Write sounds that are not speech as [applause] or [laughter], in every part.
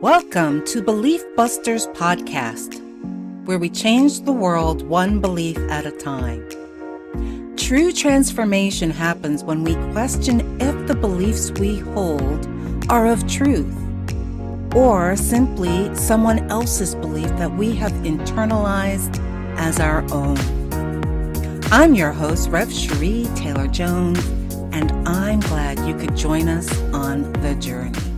Welcome to Belief Busters Podcast, where we change the world one belief at a time. True transformation happens when we question if the beliefs we hold are of truth or simply someone else's belief that we have internalized as our own. I'm your host, Rev Sheree Taylor Jones, and I'm glad you could join us on the journey.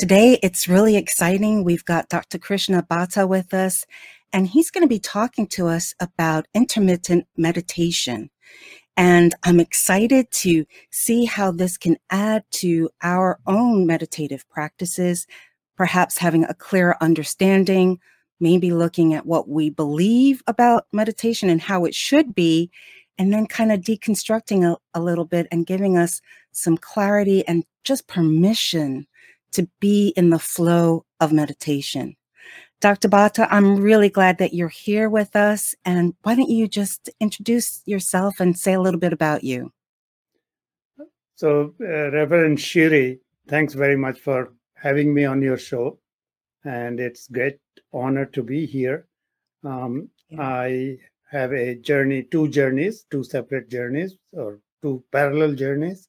Today, it's really exciting. We've got Dr. Krishna Bhatta with us, and he's going to be talking to us about intermittent meditation. And I'm excited to see how this can add to our own meditative practices, perhaps having a clearer understanding, maybe looking at what we believe about meditation and how it should be, and then kind of deconstructing a, a little bit and giving us some clarity and just permission to be in the flow of meditation. Dr. Bhatta, I'm really glad that you're here with us. And why don't you just introduce yourself and say a little bit about you? So, uh, Reverend Sheree, thanks very much for having me on your show. And it's great honor to be here. Um, yeah. I have a journey, two journeys, two separate journeys, or two parallel journeys.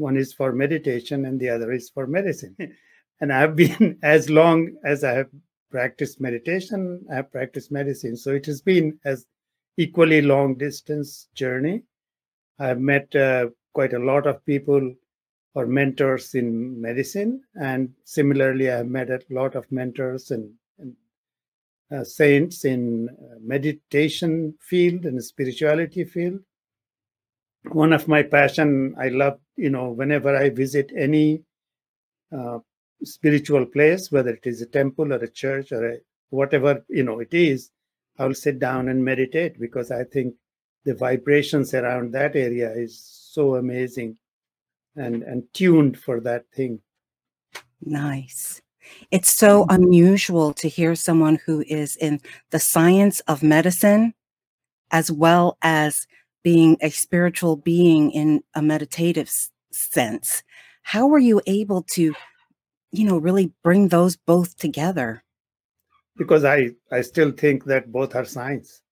One is for meditation, and the other is for medicine. [laughs] and I've been, [laughs] as long as I have practiced meditation, I have practiced medicine. So it has been as equally long distance journey. I've met uh, quite a lot of people or mentors in medicine, and similarly, I've met a lot of mentors and, and uh, saints in uh, meditation field and spirituality field. One of my passion, I love, you know, whenever I visit any uh, spiritual place, whether it is a temple or a church or a, whatever you know it is, I will sit down and meditate because I think the vibrations around that area is so amazing and and tuned for that thing. Nice. It's so mm-hmm. unusual to hear someone who is in the science of medicine as well as being a spiritual being in a meditative sense. How were you able to you know, really bring those both together? Because I, I still think that both are science.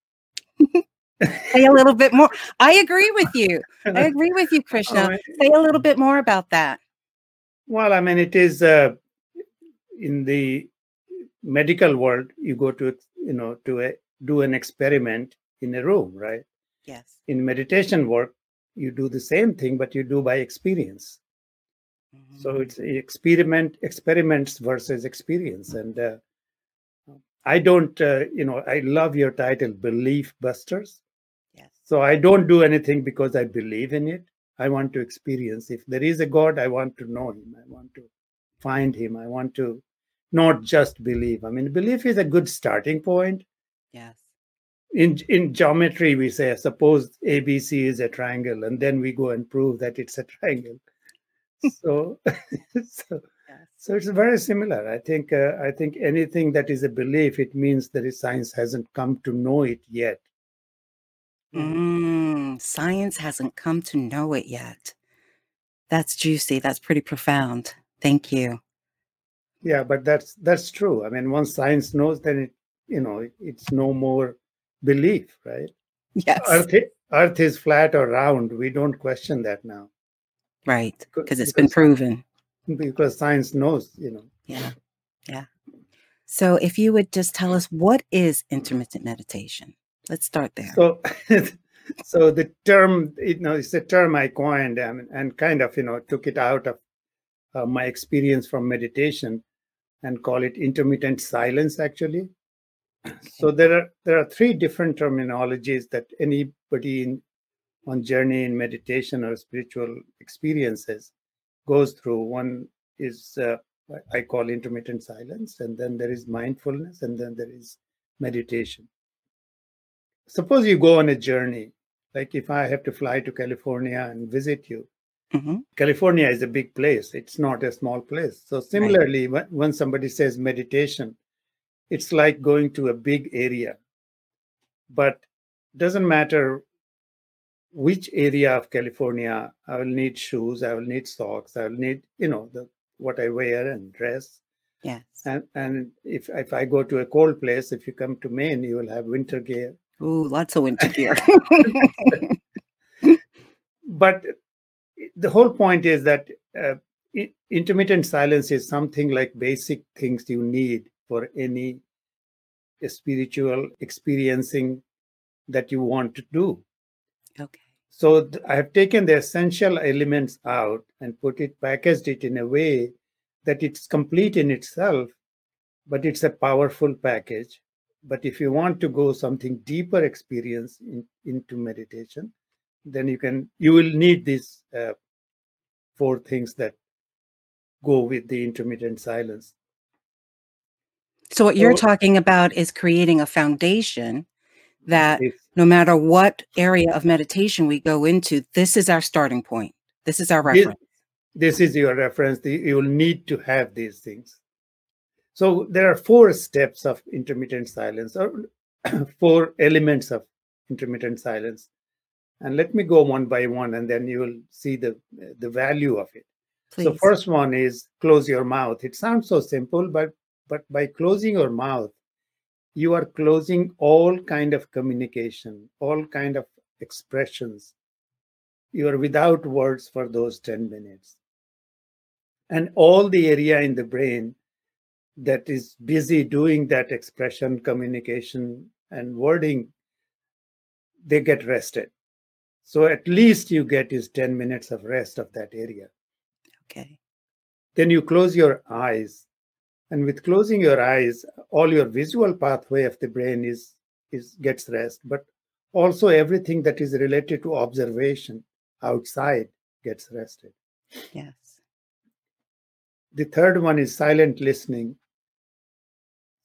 Say a little bit more. I agree with you. [laughs] I agree with you, Krishna. Say a little bit more about that. Well, I mean, it is uh, in the medical world. You go to you know to a, do an experiment in a room, right? Yes. In meditation work, you do the same thing, but you do by experience. Mm-hmm. So it's experiment experiments versus experience, and uh, I don't, uh, you know, I love your title, Belief Busters. Yes. So I don't do anything because I believe in it. I want to experience. If there is a God, I want to know Him. I want to find Him. I want to not just believe. I mean, belief is a good starting point. Yes. In in geometry, we say suppose ABC is a triangle, and then we go and prove that it's a [laughs] triangle. So [laughs] so, so it's very similar. I think uh, i think anything that is a belief it means that science hasn't come to know it yet. Mm, science hasn't come to know it yet. That's juicy. That's pretty profound. Thank you. Yeah but that's that's true. I mean once science knows then it you know it, it's no more belief right yes earth, earth is flat or round we don't question that now Right. Because it's been proven. Because science knows, you know. Yeah. Yeah. So if you would just tell us what is intermittent meditation? Let's start there. So [laughs] so the term, you know, it's a term I coined and, and kind of, you know, took it out of uh, my experience from meditation and call it intermittent silence actually. So there are there are three different terminologies that anybody in on journey in meditation or spiritual experiences goes through. One is uh, I call intermittent silence, and then there is mindfulness, and then there is meditation. Suppose you go on a journey, like if I have to fly to California and visit you. Mm-hmm. California is a big place, it's not a small place. So, similarly, right. when, when somebody says meditation, it's like going to a big area. But doesn't matter which area of California I will need shoes, I will need socks, I will need, you know, the what I wear and dress. Yes. And, and if, if I go to a cold place, if you come to Maine, you will have winter gear. Ooh, lots of winter gear. [laughs] but the whole point is that uh, intermittent silence is something like basic things you need for any spiritual experiencing that you want to do. Okay. So th- I have taken the essential elements out and put it, packaged it in a way that it's complete in itself, but it's a powerful package. But if you want to go something deeper experience in, into meditation, then you can you will need these uh, four things that go with the intermittent silence. So what you're talking about is creating a foundation that no matter what area of meditation we go into, this is our starting point. This is our reference. this is your reference you will need to have these things so there are four steps of intermittent silence or [clears throat] four elements of intermittent silence and let me go one by one and then you will see the the value of it Please. so first one is close your mouth it sounds so simple but but by closing your mouth you are closing all kind of communication all kind of expressions. You are without words for those 10 minutes. And all the area in the brain that is busy doing that expression communication and wording they get rested. So at least you get is 10 minutes of rest of that area. Okay. then you close your eyes and with closing your eyes all your visual pathway of the brain is is gets rest but also everything that is related to observation outside gets rested. Yes. the third one is silent listening.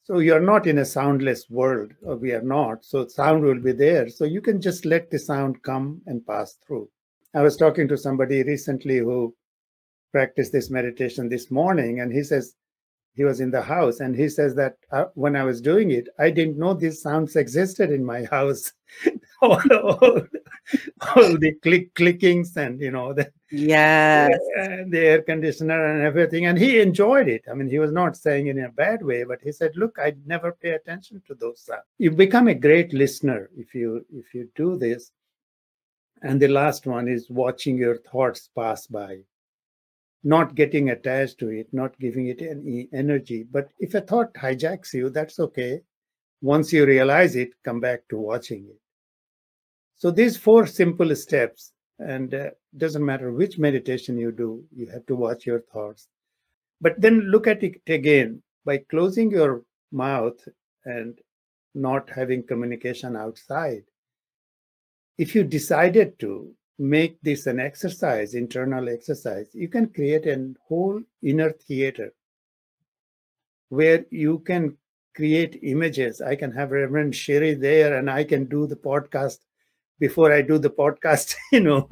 So you're not in a soundless world or we are not so sound will be there. So you can just let the sound come and pass through. I was talking to somebody recently who practiced this meditation this morning and he says he was in the house and he says that uh, when i was doing it i didn't know these sounds existed in my house. [laughs] All, all, all the click clickings and you know the Yes. and the air conditioner and everything and he enjoyed it. I mean he was not saying it in a bad way but he said look i never pay attention to those sounds. You become a great listener if you if you do this. And the last one is watching your thoughts pass by not getting attached to it not giving it any energy. But if a thought hijacks you that's okay. Once you realize it come back to watching it. So these four simple steps and uh, doesn't matter which meditation you do you have to watch your thoughts. But then look at it again. By closing your mouth and not having communication outside if you decided to make this an exercise internal exercise you can create a whole inner theater where you can create images. I can have reverend Sheree there and i can do the podcast before i do the podcast [laughs] you know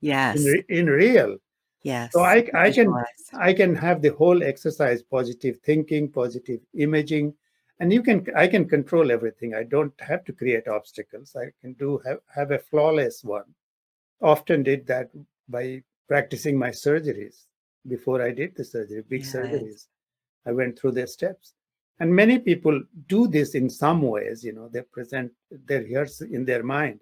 Yes. in, in real. Yes. so I, I can i can have the whole exercise positive thinking positive imaging and you can i can control everything. I don't have to create obstacles. I can do have, have a flawless one often did that by practicing my surgeries before i did the surgery big Yes. surgeries i went through their steps and many people do this in some ways you know they present their rehearse in their mind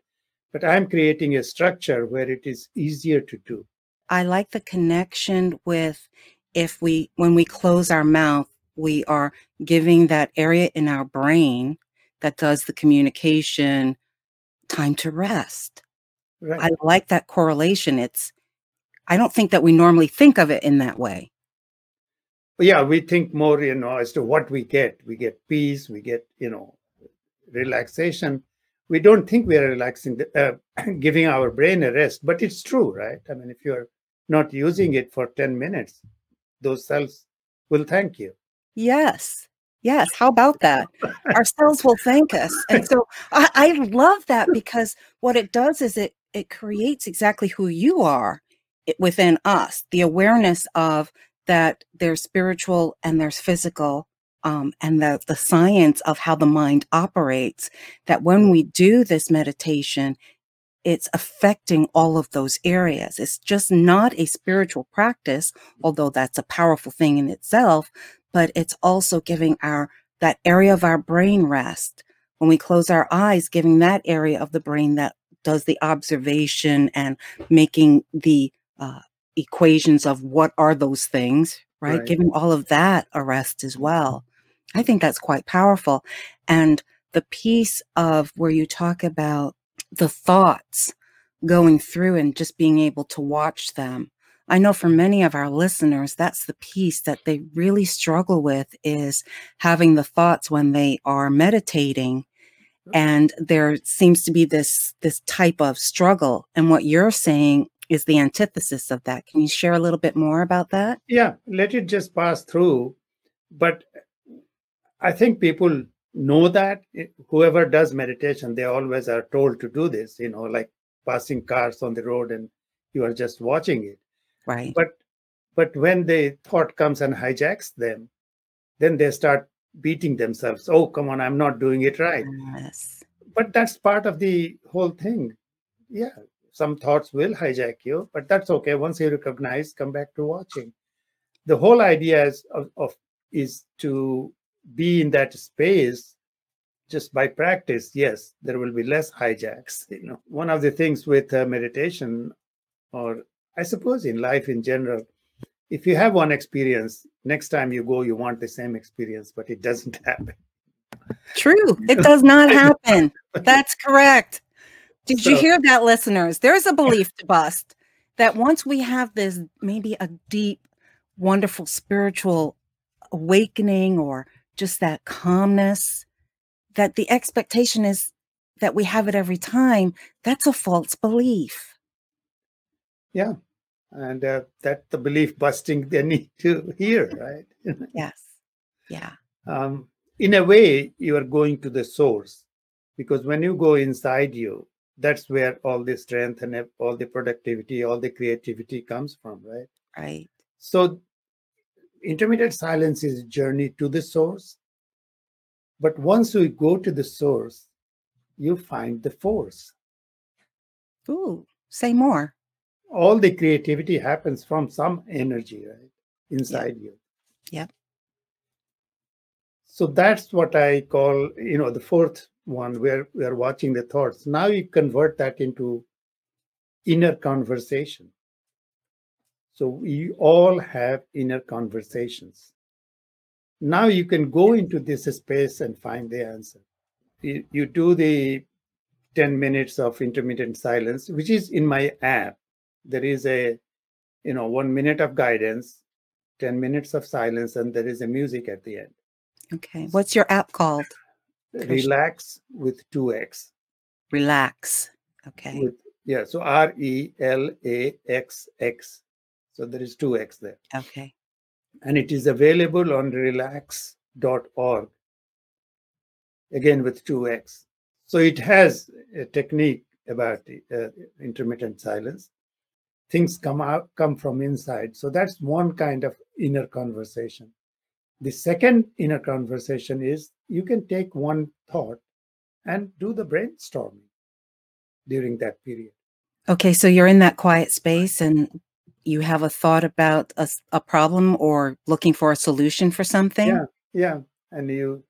but i'm creating a structure where it is easier to do I like the connection with if we, when we close our mouth, we are giving that area in our brain that does the communication time to rest. Right I like that correlation. It's, I don't think that we normally think of it in that way. yeah we think more you know as to what we get we get peace we get you know relaxation we don't think we are relaxing uh, [clears throat] giving our brain a rest but it's true right i mean if you're not using it for 10 minutes those cells will thank you Yes. Yes. How about that? Our cells will thank us. And [laughs] so I, I love that because what it does is it it creates exactly who you are within us, the awareness of that there's spiritual and there's physical. Um, and the, the science of how the mind operates, that when we do this meditation, it's affecting all of those areas. It's just not a spiritual practice, although that's a powerful thing in itself, but it's also giving our that area of our brain rest. When we close our eyes, giving that area of the brain that does the observation and making the uh, equations of what are those things, right? right? Giving all of that a rest as well. I think that's quite powerful. And the piece of where you talk about the thoughts going through and just being able to watch them. I know for many of our listeners, that's the piece that they really struggle with is having the thoughts when they are meditating Mm-hmm. and there seems to be this this type of struggle. And what you're saying is the antithesis of that. Can you share a little bit more about that? Yeah let it just pass through. But i think people know that eh, whoever does meditation they always are told to do this you know like passing cars on the road and you are just watching it. Right. But but when the thought comes and hijacks them then they start beating themselves. Oh come on i'm not doing it right. Yes. But that's part of the whole thing. Yeah some thoughts will hijack you but that's okay. Once you recognize come back to watching. The whole idea is of, of is to be in that space just by practice. Yes there will be less hijacks you know. One of the things with uh, meditation or i suppose in life in general if you have one experience next time you go you want the same experience but it doesn't [laughs] happen. True. [laughs] It does not happen. That's correct. Did so, you hear that listeners? There's a belief to bust that once we have this maybe a deep wonderful spiritual awakening or just that calmness that the expectation is that we have it every time that's a false belief. Yeah and uh, that the belief busting [laughs] they need to hear right? [laughs] Yes. Yeah. Um, in a way you are going to the source because when you go inside you that's where all the strength and all the productivity all the creativity comes from right? Right. So intermittent silence is a journey to the source but once we go to the source you find the force. Ooh say more all the creativity happens from some energy right inside you. Yeah. So that's what i call you know the fourth one where we are watching the thoughts. Now you convert that into inner conversation. So we all have inner conversations. Now you can go into this space and find the answer. You, you do the 10 minutes of intermittent silence which is in my app there is a you know one minute of guidance 10 minutes of silence and there is a music at the end. Okay what's your app called? Relax with 2x relax okay. With, yeah so r-e-l-a-x-x so there is 2x there. Okay. And it is available on relaxx.org again with 2x so it has a technique about uh, intermittent silence things come out come from inside. So that's one kind of inner conversation. The second inner conversation is you can take one thought and do the brainstorming during that period. Okay so you're in that quiet space and you have a thought about a, a problem or looking for a solution for something? Yeah yeah. And you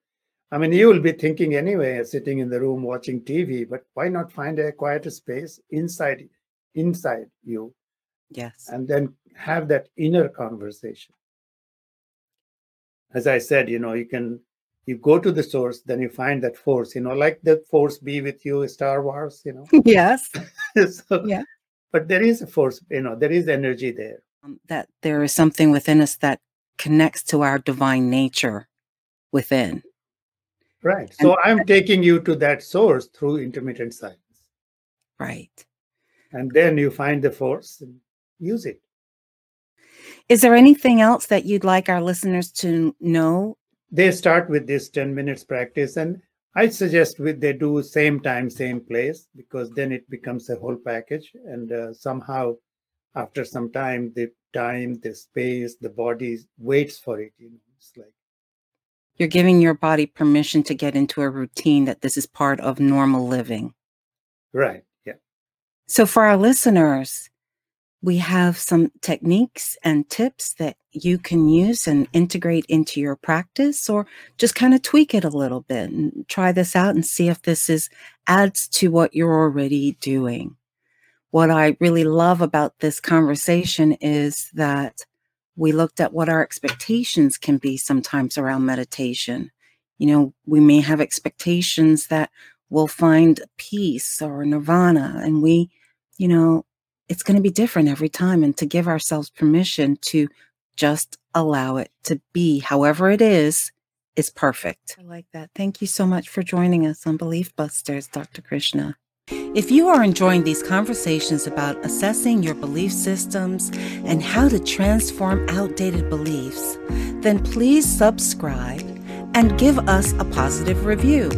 I mean, you will be thinking anyway, sitting in the room watching TV, but why not find a quieter space inside inside you Yes. And then have that inner conversation. As I said, you know, you can you go to the source, then you find that force, you know, like the force be with you, Star Wars, you know. [laughs] yes. [laughs] so, yeah. But there is a force, you know, there is energy there. Um, that there is something within us that connects to our divine nature within. Right. And so I'm taking you to that source through intermittent silence. Right. And then you find the force and use it. Is there anything else that you'd like our listeners to know? They start with this 10 minutes practice, and I suggest with they do same time, same place, because then it becomes a whole package. And uh, somehow, after some time, the time, the space, the body waits for it. You know, it's like you're giving your body permission to get into a routine that this is part of normal living. Right. Yeah. So for our listeners, we have some techniques and tips that you can use and integrate into your practice or just kind of tweak it a little bit and try this out and see if this is adds to what you're already doing. What I really love about this conversation is that we looked at what our expectations can be sometimes around meditation. You know, we may have expectations that we'll find peace or nirvana, and we, you know, it's going to be different every time. And to give ourselves permission to just allow it to be however it is, is perfect. I like that. Thank you so much for joining us on Belief Busters, Dr. Krishna. If you are enjoying these conversations about assessing your belief systems and how to transform outdated beliefs, then please subscribe and give us a positive review.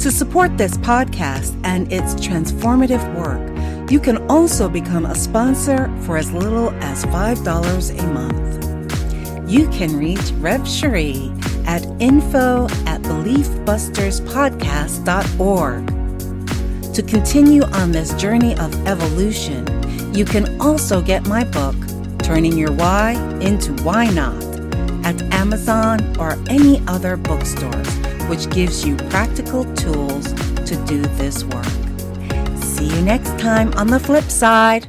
To support this podcast and its transformative work, you can also become a sponsor for as little as $5 a month. You can reach Rev Sheree at info at beliefbusterspodcast.org. To continue on this journey of evolution, you can also get my book, Turning Your Why into Why Not, at Amazon or any other bookstores, which gives you practical tools to do this work. See you next time on the flip side.